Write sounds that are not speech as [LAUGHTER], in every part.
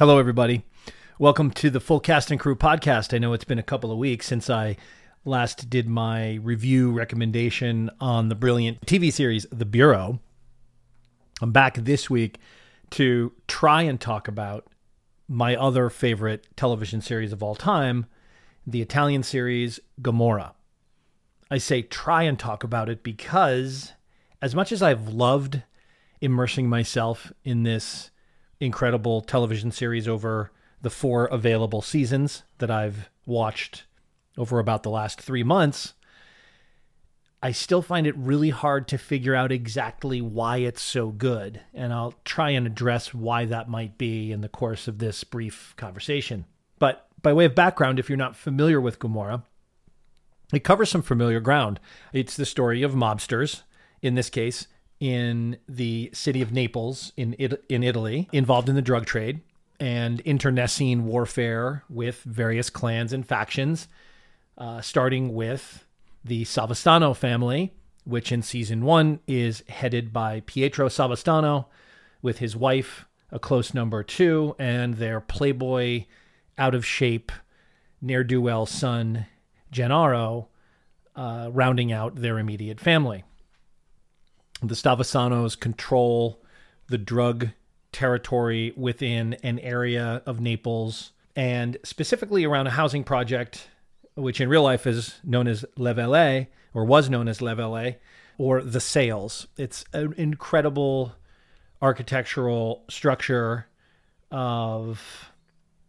Hello, everybody. Welcome to the Full Cast and Crew podcast. I know it's been a couple of weeks since I last did my review recommendation on the brilliant TV series The Bureau. I'm back this week to try and talk about my other favorite television series of all time, the Italian series Gomorrah. I say try and talk about it because, as much as I've loved immersing myself in this incredible television series over the four available seasons that I've watched over about the last three months, I still find it really hard to figure out exactly why it's so good. And I'll try and address why that might be in the course of this brief conversation. But by way of background, if you're not familiar with Gomorrah, it covers some familiar ground. It's the story of mobsters, in this case, in the city of Naples in it- in Italy, involved in the drug trade and internecine warfare with various clans and factions, uh, starting with the Savastano family, which in season one is headed by Pietro Savastano with his wife, a close number two, and their playboy, out of shape, ne'er do well son, Gennaro, uh, rounding out their immediate family. The Stavasanos control the drug territory within an area of Naples and specifically around a housing project, which in real life is known as Le Vele or was known as Le Vele or the Sails. It's an incredible architectural structure of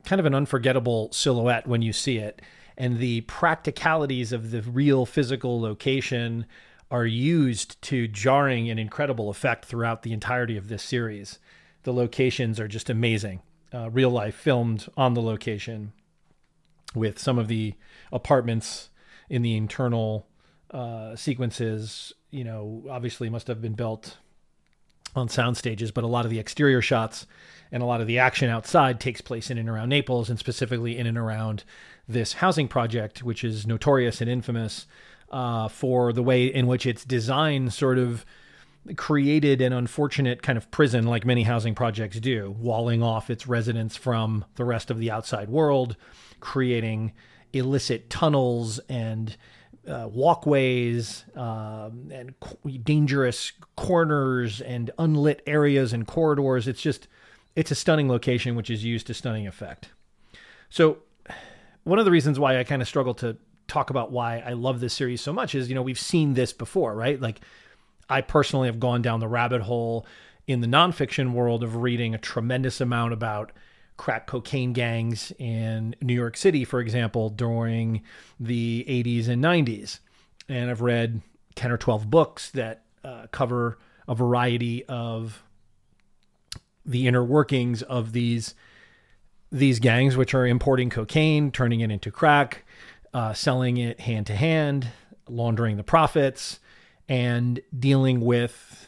kind of an unforgettable silhouette when you see it. And the practicalities of the real physical location are used to jarring and incredible effect throughout the entirety of this series. The locations are just amazing. Uh, real life filmed on the location with some of the apartments in the internal uh, sequences, you know, obviously must have been built on sound stages, but a lot of the exterior shots and a lot of the action outside takes place in and around Naples and specifically in and around this housing project, which is notorious and infamous uh, for the way in which its design sort of created an unfortunate kind of prison like many housing projects do, walling off its residents from the rest of the outside world, creating illicit tunnels and uh, walkways um, and qu- dangerous corners and unlit areas and corridors. It's just, it's a stunning location, which is used to stunning effect. So, one of the reasons why I kind of struggle to talk about why I love this series so much is, you know, we've seen this before, right? Like, I personally have gone down the rabbit hole in the nonfiction world of reading a tremendous amount about crack cocaine gangs in New York City, for example, during the 80s and 90s. And I've read 10 or 12 books that uh, cover a variety of the inner workings of these these gangs, which are importing cocaine, turning it into crack, uh, selling it hand to hand, laundering the profits, and dealing with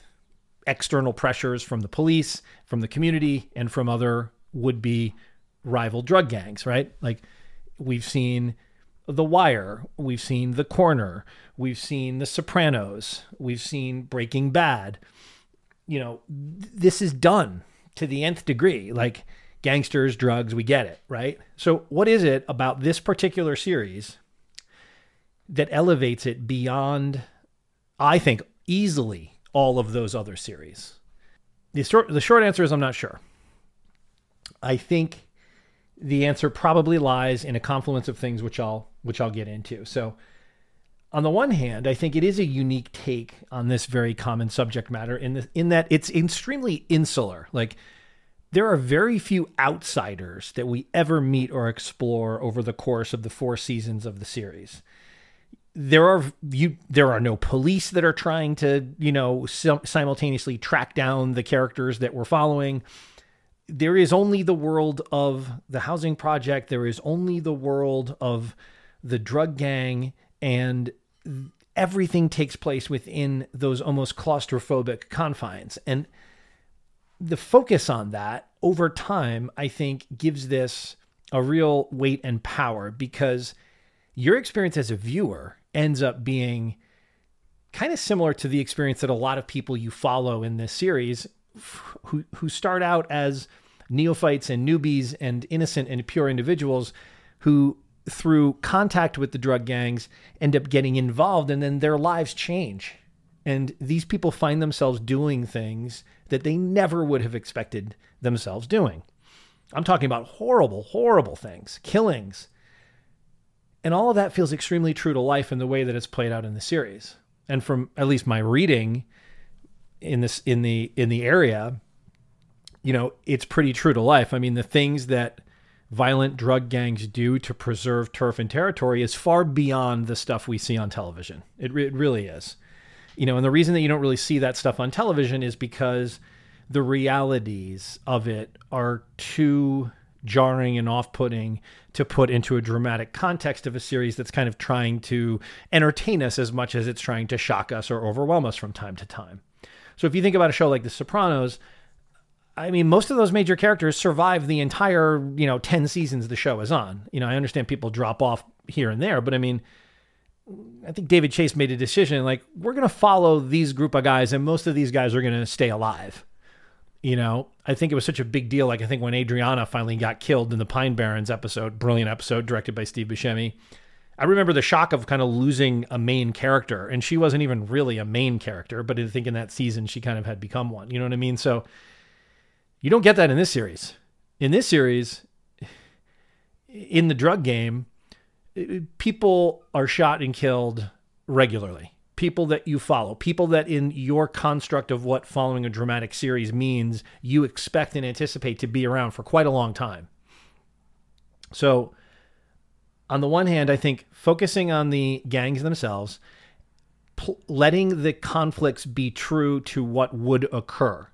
external pressures from the police, from the community, and from other would be rival drug gangs, right? Like we've seen The Wire, we've seen The Corner, we've seen The Sopranos, we've seen Breaking Bad. You know, this is done to the nth degree. Like gangsters, drugs, we get it, right? So, what is it about this particular series that elevates it beyond, I think, easily all of those other series? The short, the short answer is I'm not sure. I think the answer probably lies in a confluence of things which I'll which I'll get into. So on the one hand, I think it is a unique take on this very common subject matter in the, in that it's extremely insular. Like there are very few outsiders that we ever meet or explore over the course of the four seasons of the series. There are you there are no police that are trying to, you know, simultaneously track down the characters that we're following there is only the world of the housing project. There is only the world of the drug gang, and everything takes place within those almost claustrophobic confines. And the focus on that over time, I think, gives this a real weight and power because your experience as a viewer ends up being kind of similar to the experience that a lot of people you follow in this series who who start out as neophytes and newbies and innocent and pure individuals who through contact with the drug gangs end up getting involved and then their lives change. And these people find themselves doing things that they never would have expected themselves doing i'm talking about horrible horrible things killings and all of that feels extremely true to life in the way that it's played out in the series and from at least my reading in this in the in the area you know it's pretty true to life i mean the things that violent drug gangs do to preserve turf and territory is far beyond the stuff we see on television. It, it really is. You know, and the reason that you don't really see that stuff on television is because the realities of it are too jarring and off-putting to put into a dramatic context of a series that's kind of trying to entertain us as much as it's trying to shock us or overwhelm us from time to time. So if you think about a show like The Sopranos, I mean, most of those major characters survive the entire, you know, 10 seasons the show is on. You know, I understand people drop off here and there, but I mean, I think David Chase made a decision like, we're going to follow these group of guys, and most of these guys are going to stay alive. You know, I think it was such a big deal. Like, I think when Adriana finally got killed in the Pine Barrens episode, brilliant episode directed by Steve Buscemi, I remember the shock of kind of losing a main character. And she wasn't even really a main character, but I think in that season, she kind of had become one. You know what I mean? So, you don't get that in this series. In this series, in the drug game, people are shot and killed regularly. People that you follow, people that in your construct of what following a dramatic series means, you expect and anticipate to be around for quite a long time. So, on the one hand, I think focusing on the gangs themselves, pl- letting the conflicts be true to what would occur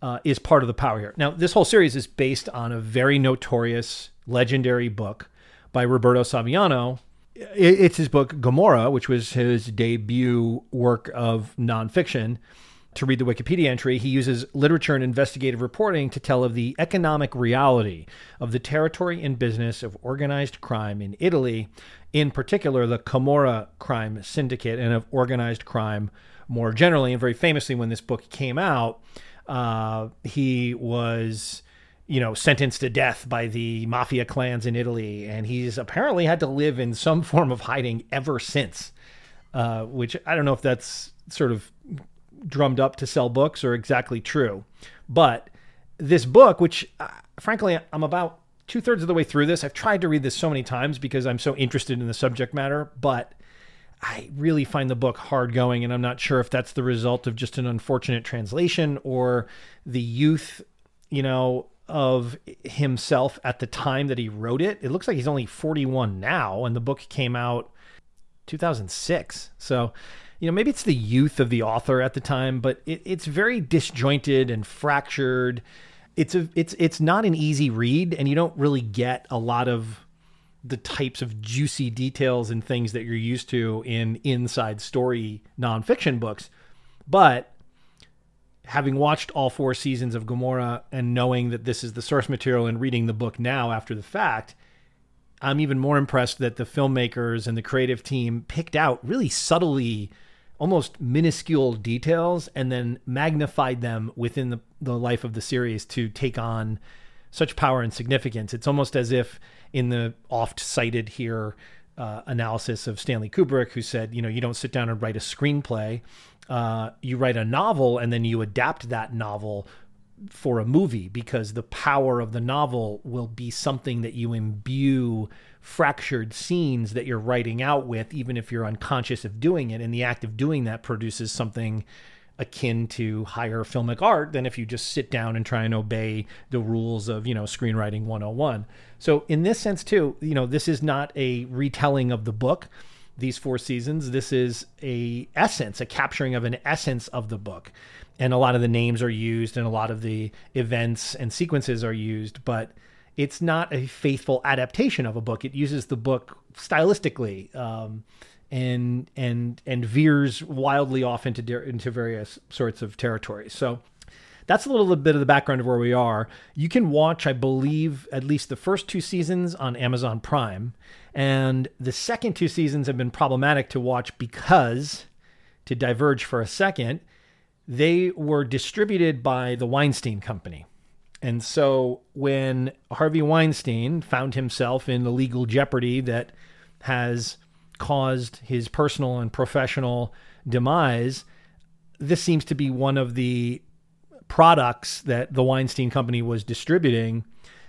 uh, is part of the power here. Now, this whole series is based on a very notorious, legendary book by Roberto Saviano. It's his book Gomorrah, which was his debut work of nonfiction. To read the Wikipedia entry, he uses literature and investigative reporting to tell of the economic reality of the territory and business of organized crime in Italy, in particular the Camorra crime syndicate, and of organized crime more generally. And very famously, when this book came out, uh, he was, you know, sentenced to death by the mafia clans in Italy, and he's apparently had to live in some [LAUGHS] form of hiding ever since. Uh, which I don't know if that's sort of drummed up to sell books or exactly true, but this book, which uh, frankly I'm about two thirds of the way through this. I've tried to read this so many times because I'm so interested in the subject matter, but I really find the book hard going, and I'm not sure if that's the result of just an unfortunate translation or the youth, you know, of himself at the time that he wrote it. It looks like he's only 41 now, and the book came out 2006. So, you know, maybe it's the youth of the author at the time, but it, it's very disjointed and fractured. It's a it's it's not an easy read, and you don't really get a lot of the types of juicy details and things that you're used to in inside story nonfiction books. But having watched all four seasons of Gomorrah and knowing that this is the source material and reading the book now after the fact, I'm even more impressed that the filmmakers and the creative team picked out really subtly, almost minuscule details and then magnified them within the, the life of the series to take on such power and significance. It's almost as if in the oft cited here uh, analysis of Stanley Kubrick, who said, you know, you don't sit down and write a screenplay, uh, you write a novel and then you adapt that novel for a movie because the power of the novel will be something that you imbue fractured scenes that you're writing out with, even if you're unconscious of doing it. And the act of doing that produces something akin to higher filmic art than if you just sit down and try and obey the rules of, you know, screenwriting 101. So in this sense too, you know, this is not a retelling of the book, these four seasons. This is a essence, a capturing of an essence of the book. And a lot of the names are used and a lot of the events and sequences are used, but it's not a faithful adaptation of a book. It uses the book stylistically. Um, and and and veers wildly off into into various sorts of territories. So that's a little bit of the background of where we are. You can watch, I believe, at least the first two seasons on Amazon Prime, and the second two seasons have been problematic to watch because, to diverge for a second, they were distributed by the Weinstein Company. And so when Harvey Weinstein found himself in the legal jeopardy that has caused his personal and professional demise, this seems to be one of the products that the Weinstein Company was distributing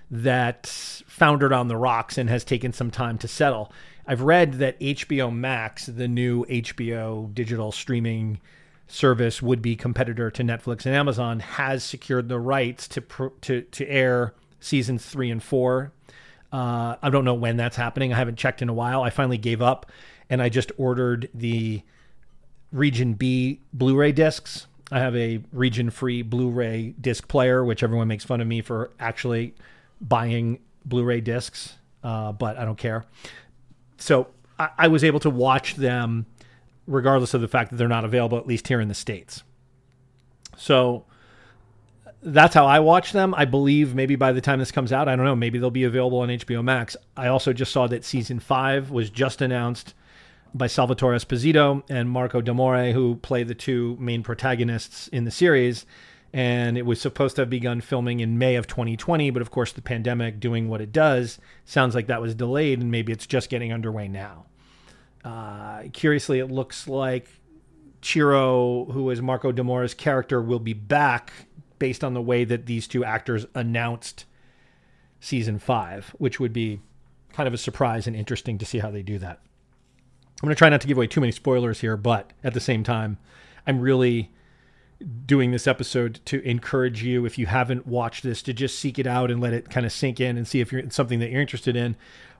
that foundered on the rocks and has taken some time to settle. I've read that HBO Max, the new HBO digital streaming service would be competitor to Netflix and Amazon, has secured the rights to to to air seasons three and four. Uh, I don't know when that's happening. I haven't checked in a while. I finally gave up, and I just ordered the Region B Blu-ray discs. I have a region-free Blu-ray disc player, which everyone makes fun of me for actually buying Blu-ray discs, uh, but I don't care. So I, I was able to watch them regardless of the fact that they're not available, at least here in the States. So that's how I watch them. I believe maybe by the time this comes out, I don't know, maybe they'll be available on HBO Max. I also just saw that season five was just announced by Salvatore Esposito and Marco D'Amore, who play the two main protagonists in the series. And it was supposed to have begun filming in May of 2020, but of course, the pandemic doing what it does sounds like that was delayed, and maybe it's just getting underway now. Uh, curiously, it looks like Ciro, who is Marco D'Amore's character, will be back based on the way that these two actors announced season five, which would be kind of a surprise and interesting to see how they do that. I'm going to try not to give away too many spoilers here, but at the same time, I'm really doing this episode to encourage you, if you haven't watched this, to just seek it out and let it kind of sink in and see if you're something that you're interested in.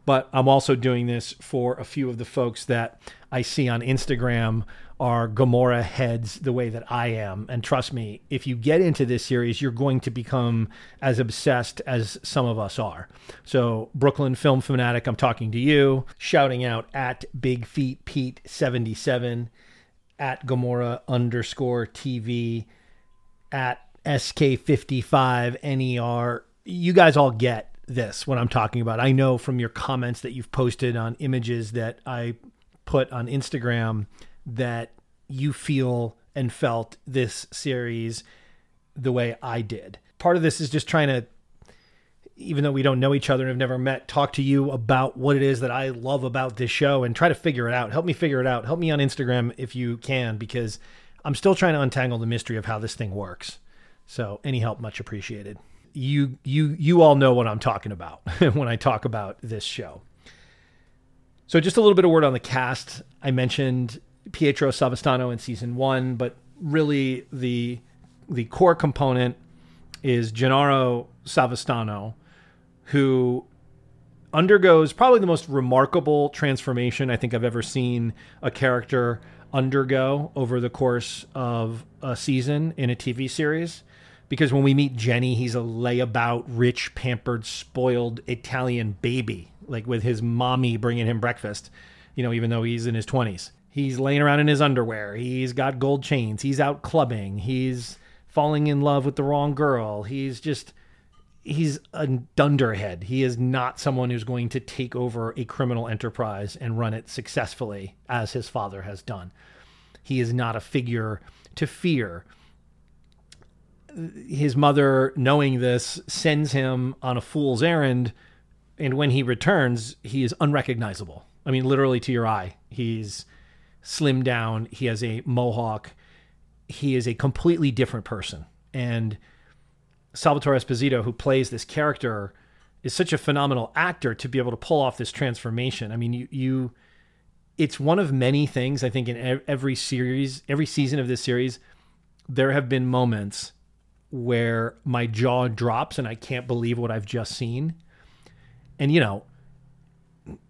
But I'm also doing this for a few of the folks that I see on Instagram are Gomorrah heads the way that I am. And trust me, if you get into this series, you're going to become as obsessed as some of us are. So, Brooklyn Film Fanatic, I'm talking to you, shouting out at Big Feet Pete 77, at Gomorrah underscore TV, at SK55 NER. You guys all get this what I'm talking about. I know from your comments that you've posted on images that I put on Instagram that you feel and felt this series the way I did. Part of this is just trying to even though we don't know each other and have never met, talk to you about what it is that I love about this show and try to figure it out. Help me figure it out. Help me on Instagram if you can, because I'm still trying to untangle the mystery of how this thing works. So, any help much appreciated you you you all know what I'm talking about [LAUGHS] when I talk about this show. So just a little bit of word on the cast. I mentioned Pietro Savastano in season one, but really the the core component is Gennaro Savastano, who undergoes probably the most remarkable transformation I think I've ever seen a character undergo over the course of a season in a TV series because when we meet Genny, he's a layabout, rich, pampered, spoiled Italian baby, like with his mommy bringing him breakfast, you know, even though he's in his 20s. He's laying around in his underwear. He's got gold chains. He's out clubbing. He's falling in love with the wrong girl. He's just, he's a dunderhead. He is not someone who's going to take over a criminal enterprise and run it successfully as his father has done. He is not a figure to fear his mother, knowing this, sends him on a fool's errand. And when he returns, he is unrecognizable. I mean, literally to your eye. He's slimmed down. He has a mohawk. He is a completely different person. And Salvatore Esposito, who plays this character, is such a phenomenal actor to be able to pull off this transformation. I mean, you, you it's one of many things I think in every series, every season of this series, there have been moments where my jaw drops and I can't believe what I've just seen. And, you know,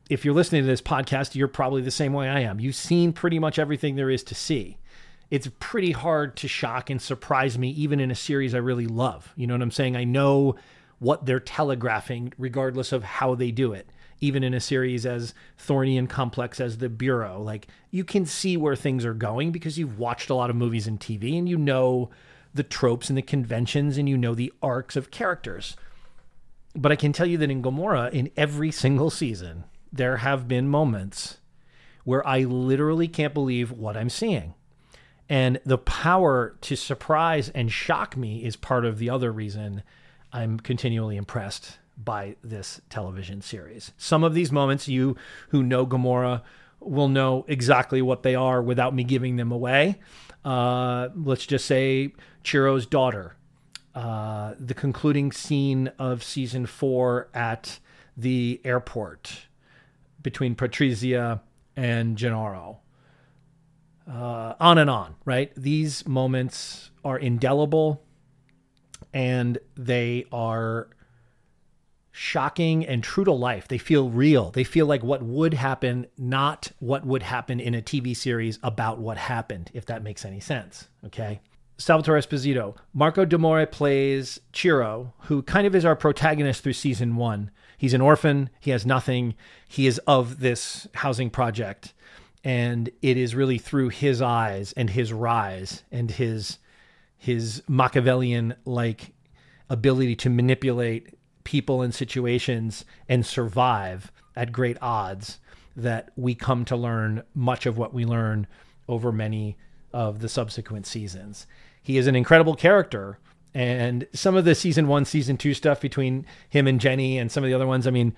if you're listening to this podcast, you're probably the same way I am. You've seen pretty much everything there is to see. It's pretty hard to shock and surprise me, even in a series I really love. You know what I'm saying? I know what they're telegraphing, regardless of how they do it. Even in a series as thorny and complex as The Bureau, like you can see where things are going because you've watched a lot of movies and TV and you know the tropes and the conventions and you know the arcs of characters. But I can tell you that in Gomorrah, in every single season, there have been moments where I literally can't believe what I'm seeing. And the power to surprise and shock me is part of the other reason I'm continually impressed by this television series. Some of these moments, you who know Gomorrah will know exactly what they are without me giving them away. Uh, let's just say Ciro's daughter, uh, the concluding scene of season four at the airport between Patrizia and Gennaro. Uh, on and on, right? These moments are indelible and they are shocking and true to life. They feel real. They feel like what would happen, not what would happen in a TV series about what happened, if that makes any sense. Okay. Salvatore Esposito. Marco D'Amore plays Ciro, who kind of is our protagonist through season one. He's an orphan. He has nothing. He is of this housing project. And it is really through his eyes and his rise and his his Machiavellian like ability to manipulate people and situations and survive at great odds that we come to learn much of what we learn over many of the subsequent seasons. He is an incredible character. And some of the season one, season two stuff between him and Genny and some of the other ones, I mean,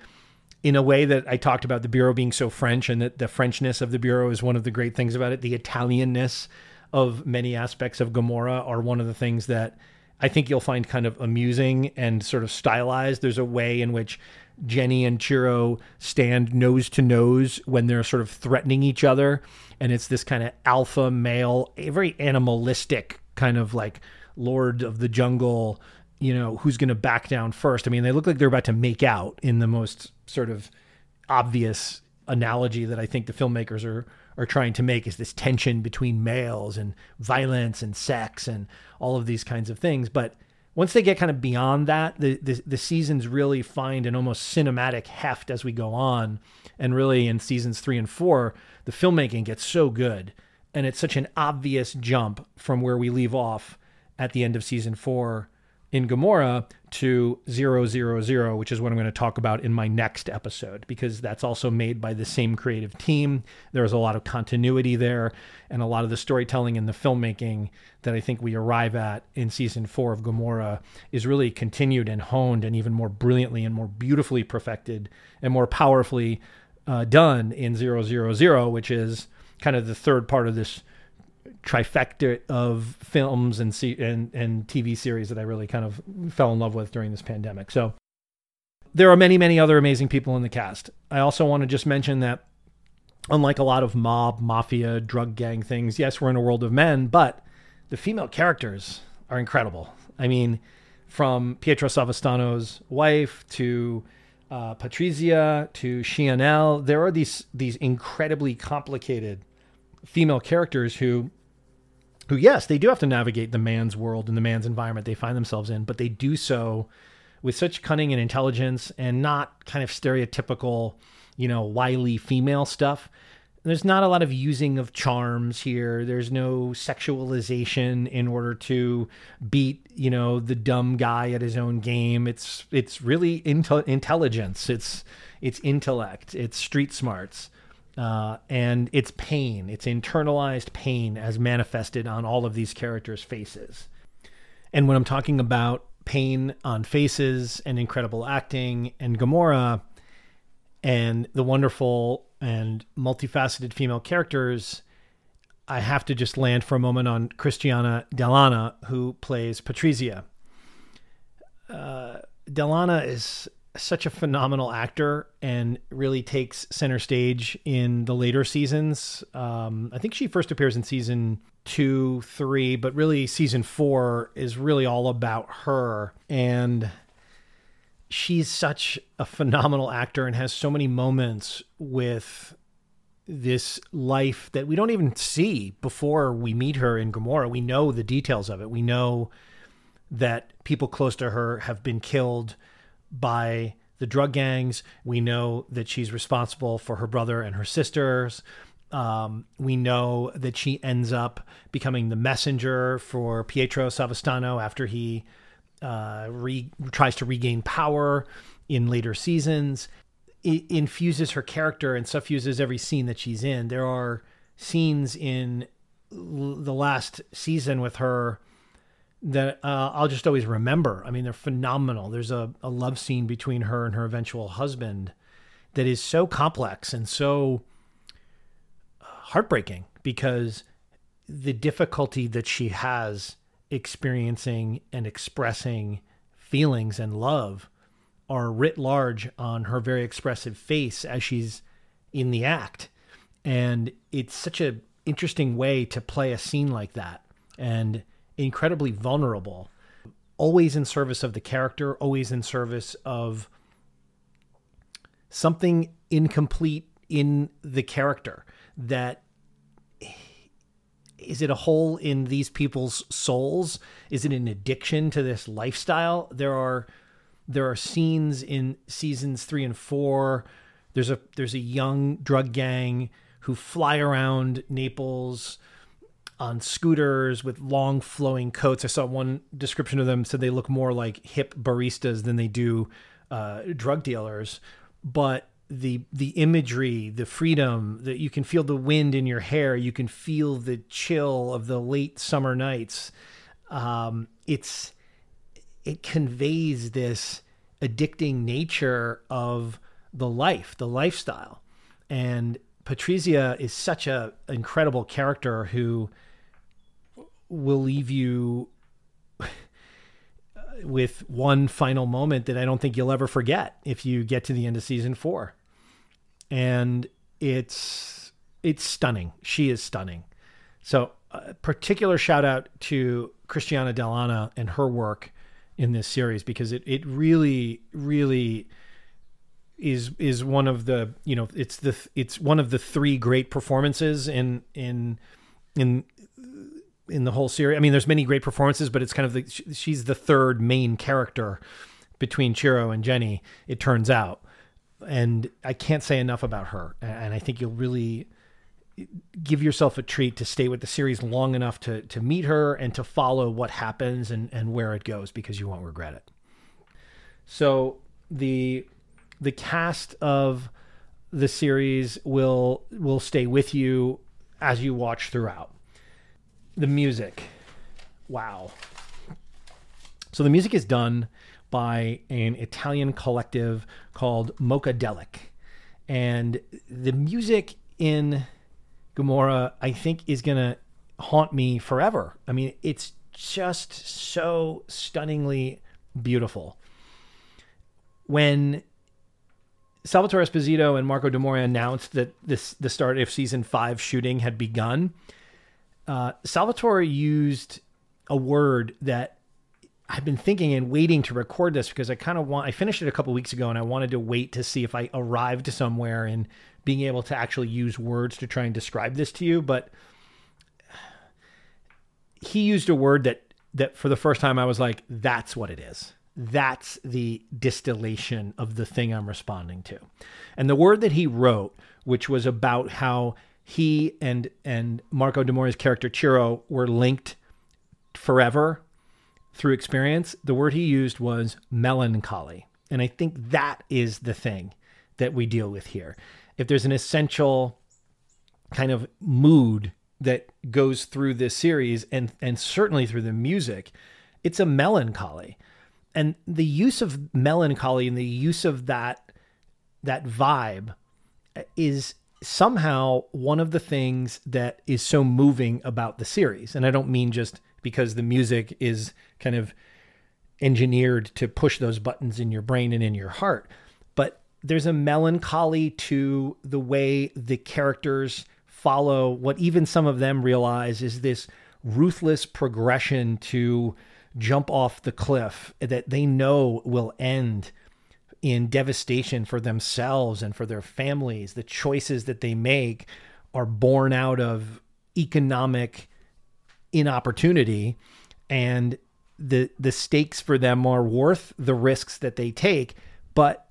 in a way that I talked about the Bureau being so French and that the Frenchness of the Bureau is one of the great things about it. The Italianness of many aspects of Gomorrah are one of the things that I think you'll find kind of amusing and sort of stylized. There's a way in which Genny and Ciro stand nose to nose when they're sort of threatening each other. And it's this kind of alpha male, a very animalistic kind of like Lord of the Jungle, you know, who's going to back down first. I mean, they look like they're about to make out in the most sort of obvious analogy that I think the filmmakers are are trying to make is this tension between males and violence and sex and all of these kinds of things. But once they get kind of beyond that, the, the, the seasons really find an almost cinematic heft as we go on. And really, in seasons three and four, the filmmaking gets so good. And it's such an obvious jump from where we leave off at the end of season four in Gomorrah to ZeroZeroZero, which is what I'm going to talk about in my next episode, because that's also made by the same creative team. There's a lot of continuity there and a lot of the storytelling and the filmmaking that I think we arrive at in season four of Gomorrah is really continued and honed and even more brilliantly and more beautifully perfected and more powerfully uh, done in ZeroZeroZero, which is kind of the third part of this trifecta of films and, and and TV series that I really kind of fell in love with during this pandemic. So there are many many other amazing people in the cast. I also want to just mention that unlike a lot of mob, mafia, drug gang things, yes, we're in a world of men, but the female characters are incredible. I mean, from Pietro Savastano's wife to uh, Patrizia to Scianel, there are these these incredibly complicated female characters who who, yes, they do have to navigate the man's world and the man's environment they find themselves in, but they do so with such cunning and intelligence and not kind of stereotypical, you know, wily female stuff. There's not a lot of using of charms here. There's no sexualization in order to beat, you know, the dumb guy at his own game. It's it's really intel- intelligence. It's it's intellect. It's street smarts uh, and it's pain, it's internalized pain as manifested on all of these characters' faces. And when I'm talking about pain on faces and incredible acting and Gomorrah and the wonderful and multifaceted female characters, I have to just land for a moment on Cristiana Dell'Anna, who plays Patrizia. Uh, Dell'Anna is such a phenomenal actor and really takes center stage in the later seasons. Um, I think she first appears in season two, three, but really season four is really all about her. And she's such a phenomenal actor and has so many moments with this life that we don't even see before we meet her in Gomorrah. We know the details of it. We know that people close to her have been killed by the drug gangs. We know that she's responsible for her brother and her sisters. Um, we know that she ends up becoming the messenger for Pietro Savastano after he uh, re- tries to regain power in later seasons. It infuses her character and suffuses every scene that she's in. There are scenes in l- the last season with her that uh, I'll just always remember. I mean, they're phenomenal. There's a, a love scene between her and her eventual husband that is so complex and so heartbreaking because the difficulty that she has experiencing and expressing feelings and love are writ large on her very expressive face as she's in the act and it's such a interesting way to play a scene like that and incredibly vulnerable always in service of the character always in service of something incomplete in the character that is it a hole in these people's souls? Is it an addiction to this lifestyle? There are there are scenes in seasons 3 and 4. There's a there's a young drug gang who fly around Naples on scooters with long flowing coats. I saw one description of them said they look more like hip baristas than they do uh, drug dealers. But the the imagery, the freedom that you can feel the wind in your hair, you can feel the chill of the late summer nights. Um, it's it conveys this addicting nature of the life, the lifestyle, and Patrizia is such a incredible character who will leave you uh, with one final moment that I don't think you'll ever forget if you get to the end of season four. And it's it's stunning. She is stunning. So, a particular shout out to Cristiana Dell'Anna and her work in this series because it it really really is is one of the you know it's the it's one of the three great performances in in in in the whole series. I mean, there's many great performances, but it's kind of the she's the third main character between Ciro and Genny. It turns out, and I can't say enough about her. And I think you'll really give yourself a treat to stay with the series long enough to to meet her and to follow what happens and and where it goes because you won't regret it. So the the cast of the series will will stay with you as you watch throughout the music. Wow. So the music is done by an Italian collective called Mokadelic. And the music in Gomorrah, I think, is going to haunt me forever. I mean, it's just so stunningly beautiful. When Salvatore Esposito and Marco D'Amore announced that this the start of season five shooting had begun, uh, Salvatore used a word that I've been thinking and waiting to record this because I kind of want. I finished it a couple weeks ago and I wanted to wait to see if I arrived somewhere and being able to actually use words to try and describe this to you. But he used a word that that for the first time I was like, "That's what it is." That's the distillation of the thing I'm responding to. And the word that he wrote, which was about how he and and Marco D'Amore's character Ciro were linked forever through experience. The word he used was melancholy. And I think that is the thing that we deal with here. If there's an essential kind of mood that goes through this series and and certainly through the music, it's a melancholy. And the use of melancholy and the use of that that vibe is somehow one of the things that is so moving about the series, and I don't mean just because the music is kind of engineered to push those buttons in your brain and in your heart, but there's a melancholy to the way the characters follow what even some of them realize is this ruthless progression to jump off the cliff that they know will end in devastation for themselves and for their families. The choices that they make are born out of economic inopportunity and the the stakes for them are worth the risks that they take. But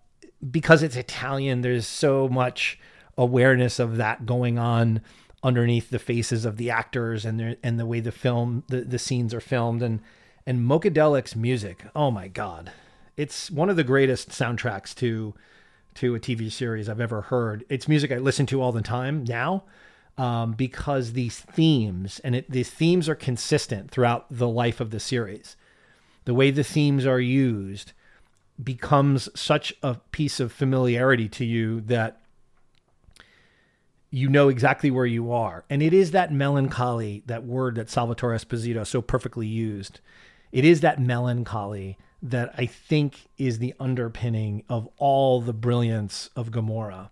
because it's Italian there's so much awareness of that going on underneath the faces of the actors and their and the way the film the, the scenes are filmed. And and Mokadelic's music oh my god it's one of the greatest soundtracks to to a TV series I've ever heard. It's music I listen to all the time now. um, because these themes and it, these themes are consistent throughout the life of the series. The way the themes are used becomes such a piece of familiarity to you that you know exactly where you are. And it is that melancholy, that word that Salvatore Esposito so perfectly used. It is that melancholy that I think is the underpinning of all the brilliance of Gomorrah.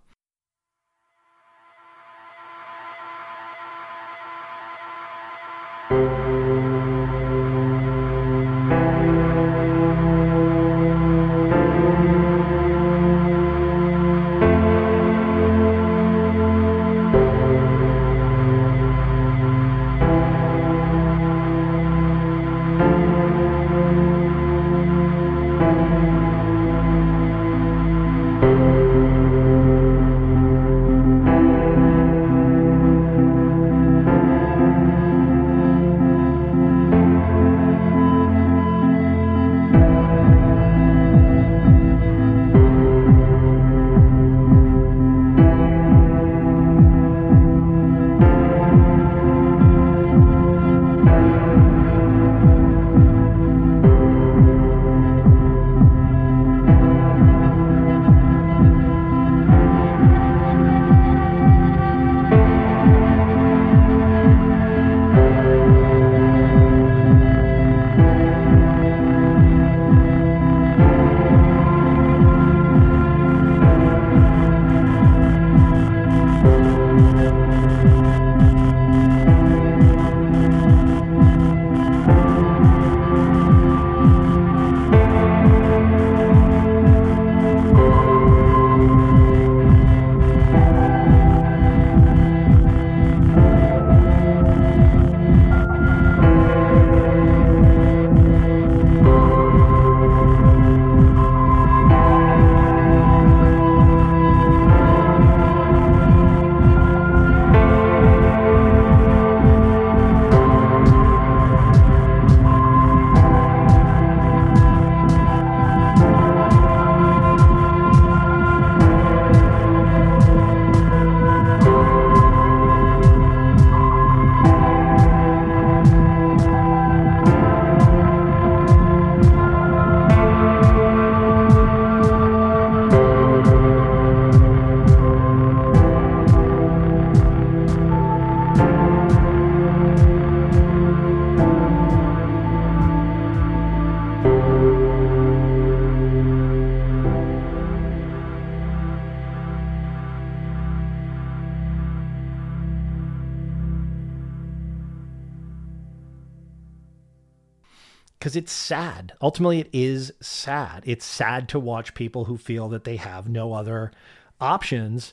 Because it's sad. Ultimately, it is sad. It's sad to watch people who feel that they have no other options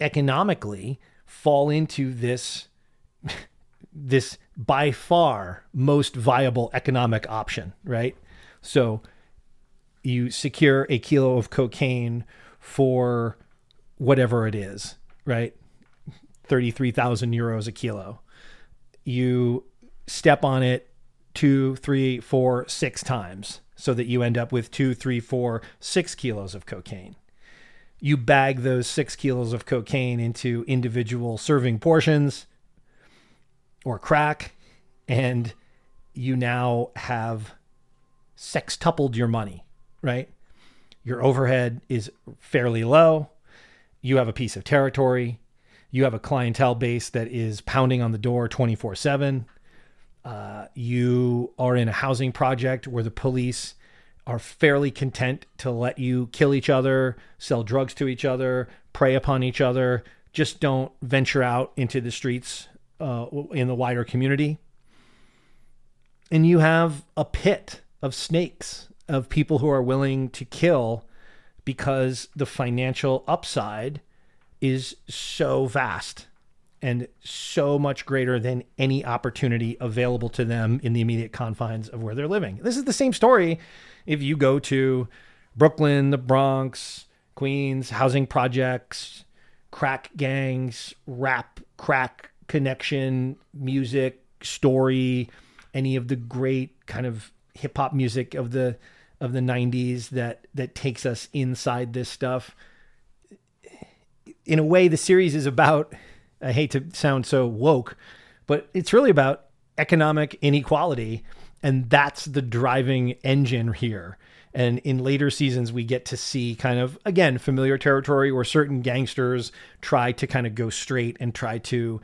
economically fall into this [LAUGHS] this by far most viable economic option, right? So you secure a kilo of cocaine for whatever it is, right? 33,000 euros a kilo. You step on it two, three, four, six times so that you end up with two, three, four, six kilos of cocaine. You bag those six kilos of cocaine into individual serving portions or crack, and you now have sextupled your money, right? Your overhead is fairly low. You have a piece of territory. You have a clientele base that is pounding on the door 24 7 uh, you are in a housing project where the police are fairly content to let you kill each other, sell drugs to each other, prey upon each other. Just don't venture out into the streets uh, in the wider community. And you have a pit of snakes of people who are willing to kill because the financial upside is so vast and so much greater than any opportunity available to them in the immediate confines of where they're living. This is the same story if you go to Brooklyn, the Bronx, Queens, housing projects, crack gangs, rap, crack connection, music, story, any of the great kind of hip hop music of the of the 90s that that takes us inside this stuff. In a way the series is about I hate to sound so woke, but it's really about economic inequality. And that's the driving engine here. And in later seasons, we get to see kind of, again, familiar territory where certain gangsters try to kind of go straight and try to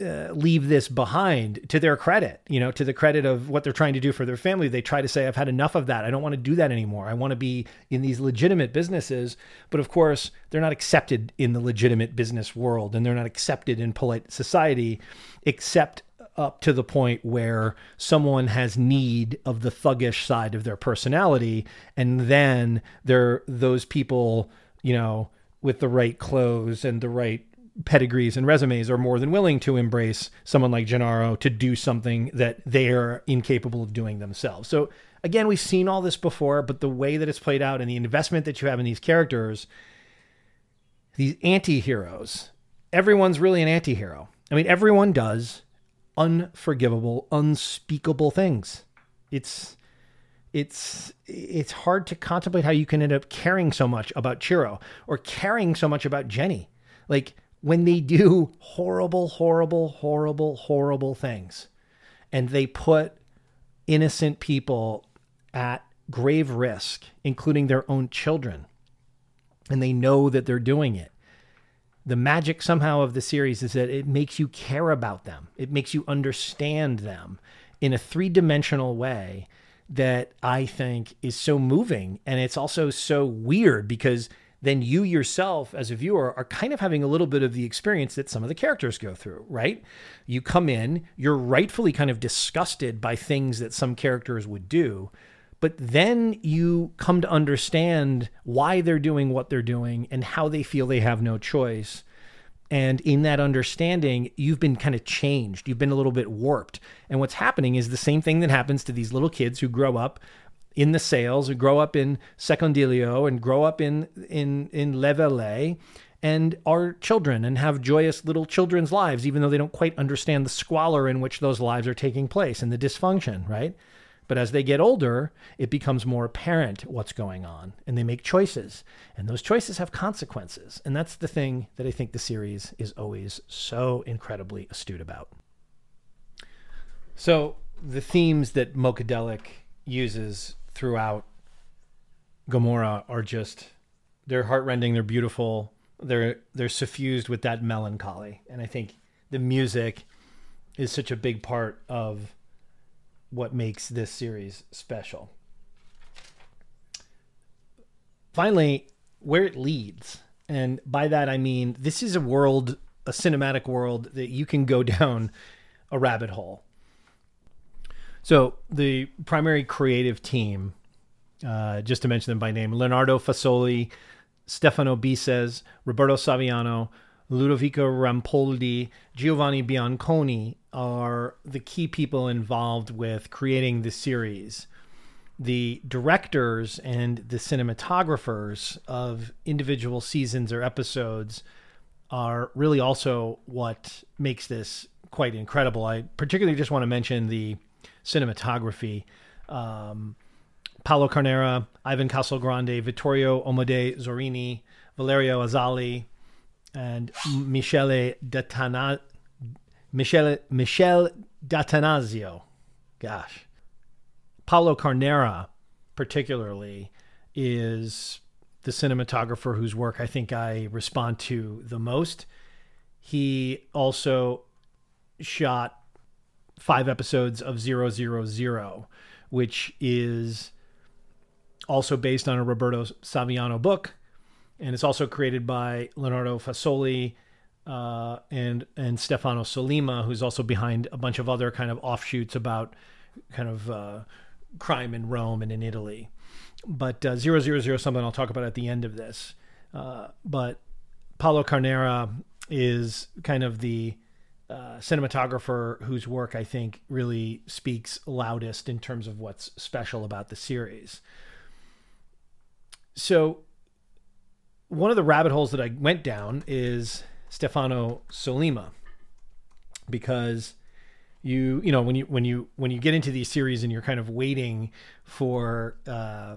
uh, leave this behind to their credit, you know, to the credit of what they're trying to do for their family. They try to say, I've had enough of that. I don't want to do that anymore. I want to be in these legitimate businesses. But of course, they're not accepted in the legitimate business world and they're not accepted in polite society, except up to the point where someone has need of the thuggish side of their personality. And then they're those people, you know, with the right clothes and the right pedigrees and resumes are more than willing to embrace someone like Gennaro to do something that they are incapable of doing themselves. So again, we've seen all this before, but the way that it's played out and the investment that you have in these characters, these anti-heroes, everyone's really an anti-hero. I mean, everyone does unforgivable, unspeakable things. It's it's it's hard to contemplate how you can end up caring so much about Ciro or caring so much about Genny. Like when they do horrible, horrible, horrible, horrible things and they put innocent people at grave risk, including their own children, and they know that they're doing it. The magic somehow of the series is that it makes you care about them, it makes you understand them in a three dimensional way that I think is so moving. And it's also so weird because then you yourself as a viewer are kind of having a little bit of the experience that some of the characters go through, right? You come in, you're rightfully kind of disgusted by things that some characters would do, but then you come to understand why they're doing what they're doing and how they feel they have no choice. And in that understanding, you've been kind of changed. You've been a little bit warped. And what's happening is the same thing that happens to these little kids who grow up in the Sails, who grow up in Secondigliano and grow up in in in Le and are children and have joyous little children's lives, even though they don't quite understand the squalor in which those lives are taking place and the dysfunction, right? But as they get older, it becomes more apparent what's going on and they make choices. And those choices have consequences. And that's the thing that I think the series is always so incredibly astute about. So, the themes that Mokadelic uses throughout Gomorrah are just they're heartrending, they're beautiful, they're they're suffused with that melancholy. And I think the music is such a big part of what makes this series special. Finally, where it leads. And by that I mean this is a world, a cinematic world that you can go [LAUGHS] down a rabbit hole. So the primary creative team, uh, just to mention them by name, Leonardo Fasoli, Stefano Bises, Roberto Saviano, Ludovico Rampoldi, Giovanni Bianconi are the key people involved with creating the series. The directors and the cinematographers of individual seasons or episodes are really also what makes this quite incredible. I particularly just want to mention the cinematography. Um, Paolo Carnera, Ivan Casalgrande, Vittorio Omodei Zorini, Valerio Azzali, and Michele Datana, Michele, Michele D'Attanasio. Gosh. Paolo Carnera, particularly, is the cinematographer whose work I think I respond to the most. He also shot five episodes of Zero Zero Zero, which is also based on a Roberto Saviano book, and it's also created by Leonardo Fasoli uh, and and Stefano Sollima, who's also behind a bunch of other kind of offshoots about kind of uh, crime in Rome and in Italy. But uh, zero zero zero something I'll talk about at the end of this. Uh, but Paolo Carnera is kind of the uh, cinematographer whose work I think really speaks loudest in terms of what's special about the series. So, one of the rabbit holes that I went down is Stefano Sollima, because you you know when you when you when you get into these series and you're kind of waiting for uh,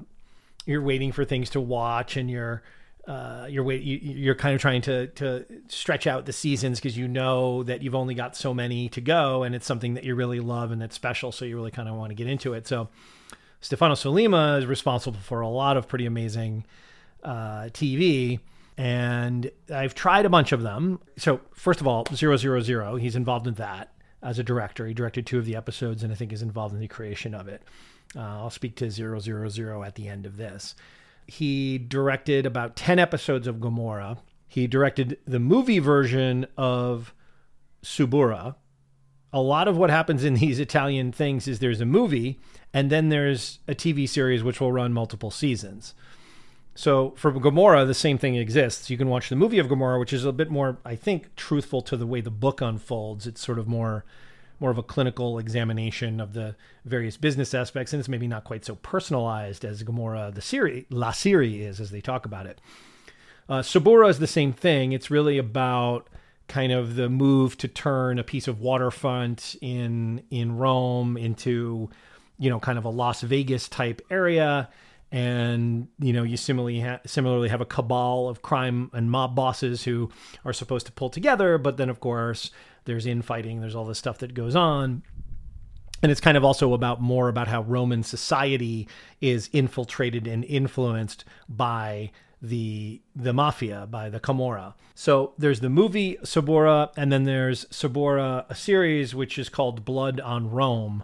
you're waiting for things to watch and you're uh, you're wait, you, you're kind of trying to to stretch out the seasons because you know that you've only got so many to go, and it's something that you really love and that's special, so you really kind of want to get into it. So Stefano Sollima is responsible for a lot of pretty amazing uh, TV, and I've tried a bunch of them. So first of all, Zero Zero Zero, he's involved in that as a director. He directed two of the episodes, and I think is involved in the creation of it. Uh, I'll speak to Zero Zero Zero at the end of this. He directed about 10 episodes of Gomorrah. He directed the movie version of Suburra. A lot of what happens in [LAUGHS] these Italian things is there's a movie and then there's a TV series which will run multiple seasons. So for Gomorrah, the same thing exists. You can watch the movie of Gomorrah, which is a bit more, I think, truthful to the way the book unfolds. It's sort of more more of a clinical examination of the various business aspects, and it's maybe not quite so personalized as Gomorrah, the series, La Serie is, as they talk about it. Uh, Suburra is the same thing. It's really about kind of the move to turn a piece of waterfront in in Rome into, you know, kind of a Las Vegas type area and you know you similarly ha- similarly have a cabal of crime and mob bosses who are supposed to pull together but then of course there's infighting there's all this stuff that goes on and it's kind of also about more about how roman society is infiltrated and influenced by the the mafia by the camorra so there's the movie suburra and then there's suburra a series which is called blood on rome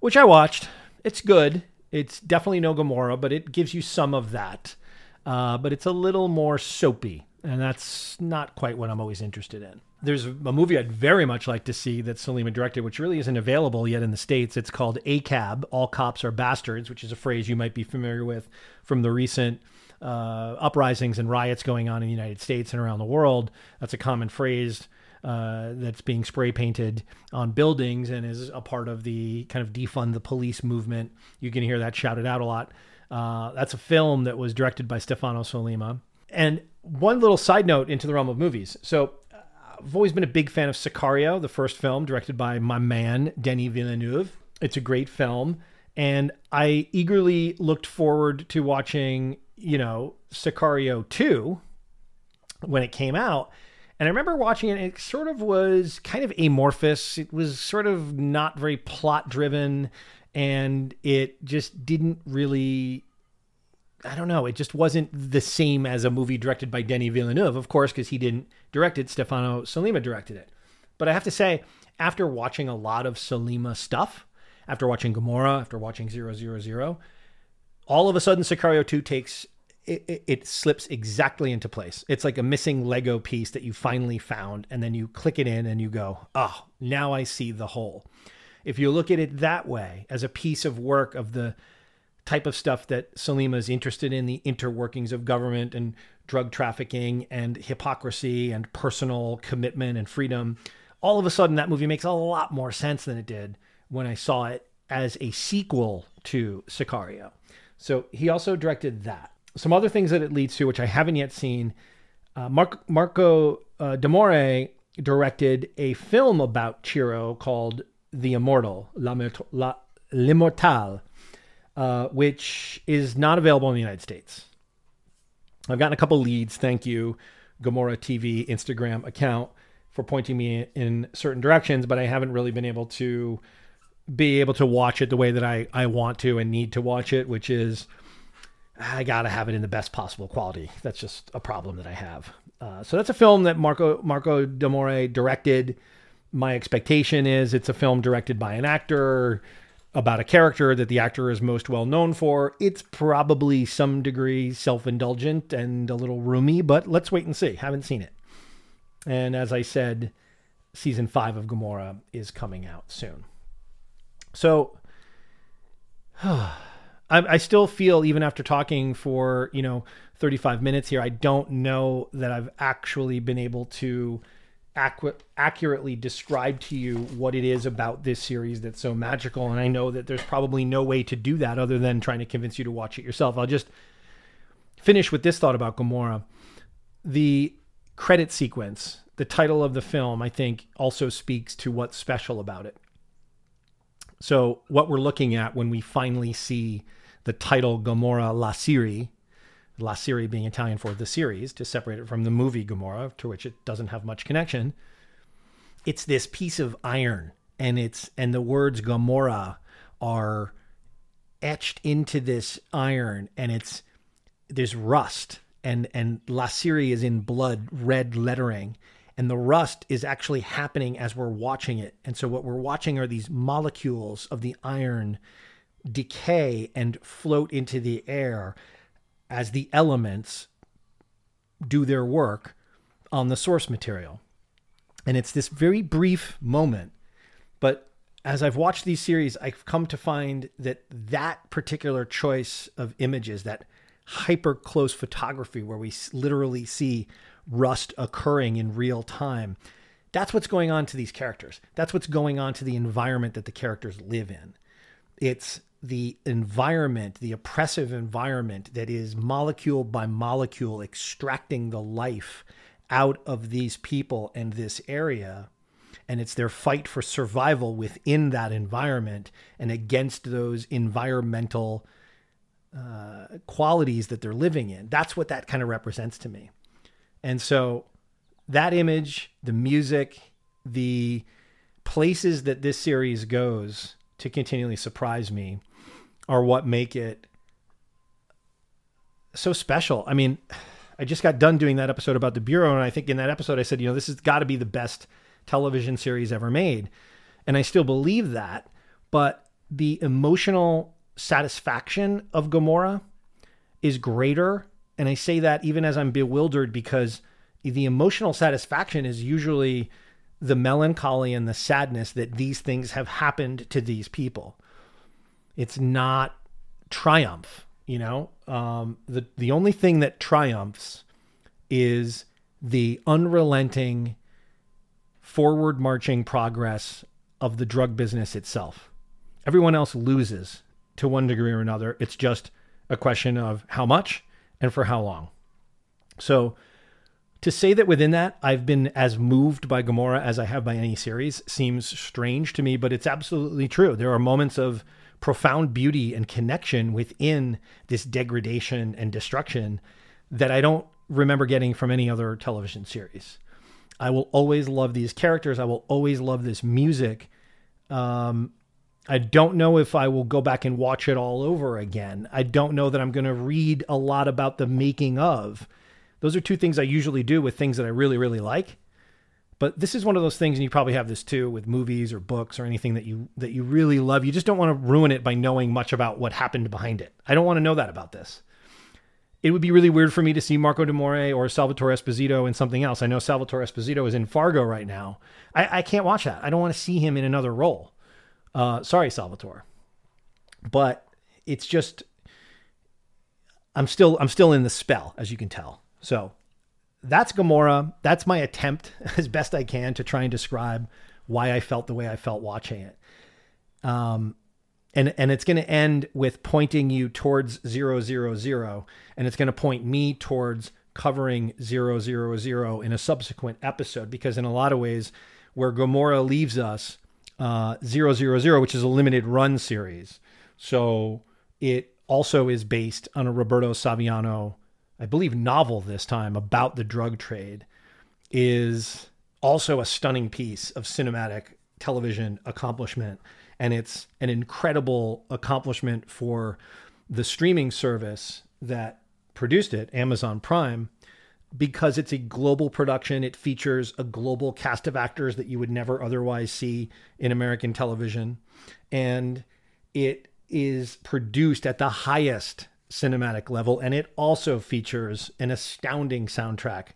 which i watched it's good it's definitely no Gomorrah, but it gives you some of that. Uh, but it's a little more soapy, and that's not quite what I'm always interested in. There's a movie I'd very much like to see that Sollima directed, which really isn't available yet in the States. It's called ACAB, All Cops Are Bastards, which is a phrase you might be familiar with from the recent uh, uprisings and riots going on in the United States and around the world. That's a common phrase uh, that's being spray painted on buildings and is a part of the kind of defund the police movement. You can hear that shouted out a lot. Uh, that's a film that was directed by Stefano Sollima. And one little side note into the realm of movies. So I've always been a big fan of Sicario, the first film directed by my man, Denis Villeneuve. It's a great film. And I eagerly looked forward to watching, you know, Sicario 2 when it came out. And I remember watching it, it sort of was kind of amorphous. It was sort of not very plot driven, and it just didn't really. I don't know. It just wasn't the same as a movie directed by Denis Villeneuve, of course, because he didn't direct it. Stefano Sollima directed it. But I have to say, after watching a lot of Sollima stuff, after watching Gomorrah, after watching Zero Zero Zero, all of a sudden Sicario 2 takes it, it, it, slips exactly into place. It's like a missing Lego piece that you finally found, and then you click it in and you go, oh, now I see the whole. If you look at it that way, as a piece of work of the type of stuff that Sollima is interested in, the interworkings of government and drug trafficking and hypocrisy and personal commitment and freedom, all of a sudden that movie makes a lot more sense than it did when I saw it as a sequel to Sicario. So he also directed that some other things that it leads to, which I haven't yet seen. Uh, Marco uh, D'Amore directed a film about Ciro called The Immortal, La, La, L'Immortal, uh, which is not available in the United States. I've gotten a couple leads. Thank you, Gomorrah TV Instagram account, for pointing me in certain directions, but I haven't really been able to be able to watch it the way that I, I want to and need to watch it, which is I gotta have it in the best possible quality. That's just a problem that I have. Uh, so that's a film that Marco Marco D'Amore directed. My expectation is it's a film directed by an actor about a character that the actor is most well known for. It's probably some degree self-indulgent and a little roomy, but let's wait and see. Haven't seen it. And as I said, season five of Gomorrah is coming out soon. So. [SIGHS] I, I still feel even after talking for you know 35 minutes here, I don't know that I've actually been able to accu- accurately describe to you what it is about this series that's so magical. And I know that there's probably no way to do that other than trying to convince you to watch it yourself. I'll just finish with this thought about Gomorrah. The credit sequence, the title of the film, I think also speaks to what's special about it. So, what we're looking at when we finally see the title Gomorrah La Serie, La Serie being Italian for the series, to separate it from the movie Gomorrah, to which it doesn't have much connection. It's this piece of iron, and it's and the words Gomorrah are etched into this iron, and it's there's rust, and and La Serie is in blood red lettering, and the rust is actually happening as we're watching it. And so what we're watching are these molecules of the iron decay and float into the air as the elements do their work on the source material. And it's this very brief moment, but as I've watched these series, I've come to find that that particular choice of images, that hyper close photography where we literally see rust occurring in real time. That's what's going on to these characters. That's what's going on to the environment that the characters live in. It's the environment, the oppressive environment that is molecule by molecule extracting the life out of these people and this area. And it's their fight for survival within that environment and against those environmental uh, qualities that they're living in. That's what that kind of represents to me. And so that image, the music, the places that this series goes to continually surprise me are what make it so special. I mean, I just got done doing that episode about the Bureau, and I think in that episode I said, you know, this has got to be the best television series ever made. And I still believe that, but the emotional satisfaction of Gomorrah is greater and I say that even as I'm bewildered because the emotional satisfaction is usually the melancholy and the sadness that these things have happened to these people. It's not triumph, you know. Um, the the only thing that triumphs is the unrelenting forward marching progress of the drug business itself. Everyone else loses to one degree or another. It's just a question of how much and for how long. So to say that within that I've been as moved by Gomorrah as I have by any series seems strange to me, but it's absolutely true. There are moments of profound beauty and connection within this degradation and destruction that I don't remember getting from any other television series. I will always love these characters. I will always love this music. Um, I don't know if I will go back and watch it all over again. I don't know that I'm going to read a lot about the making of. Those are two things I usually do with things that I really, really like. But this is one of those things, and you probably have this too with movies or books or anything that you that you really love. You just don't want to ruin it by knowing much about what happened behind it. I don't want to know that about this. It would be really weird for me to see Marco D'Amore or Salvatore Esposito in something else. I know Salvatore Esposito is in Fargo right now. I, I can't watch that. I don't want to see him in another role. Uh, sorry, Salvatore, but it's just I'm still I'm still in the spell, as you can tell. So that's Gomorrah. That's my attempt [LAUGHS] as best I can to try and describe why I felt the way I felt watching it. Um, and and it's going to end with pointing you towards zero zero zero, and it's going to point me towards covering zero zero zero in a subsequent episode because in a lot of ways, where Gomorrah leaves us uh, 000, which is a limited run series. So it also is based on a Roberto Saviano, I believe, novel this time about the drug trade, is also a stunning piece of cinematic television accomplishment. And it's an incredible accomplishment for the streaming service that produced it, Amazon Prime, because it's a global production, it features a global cast of actors that you would never otherwise see in American television. And it is produced at the highest cinematic level. And it also features an astounding soundtrack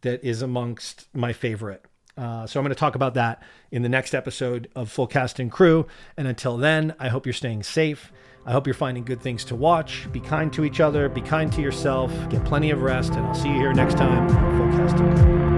that is amongst my favorite. Uh, so I'm going to talk about that in the next episode of Full Cast and Crew. And until then, I hope you're staying safe. I hope you're finding good things to watch. Be kind to each other, be kind to yourself, get plenty of rest, and I'll see you here next time on Full Cast and Crew.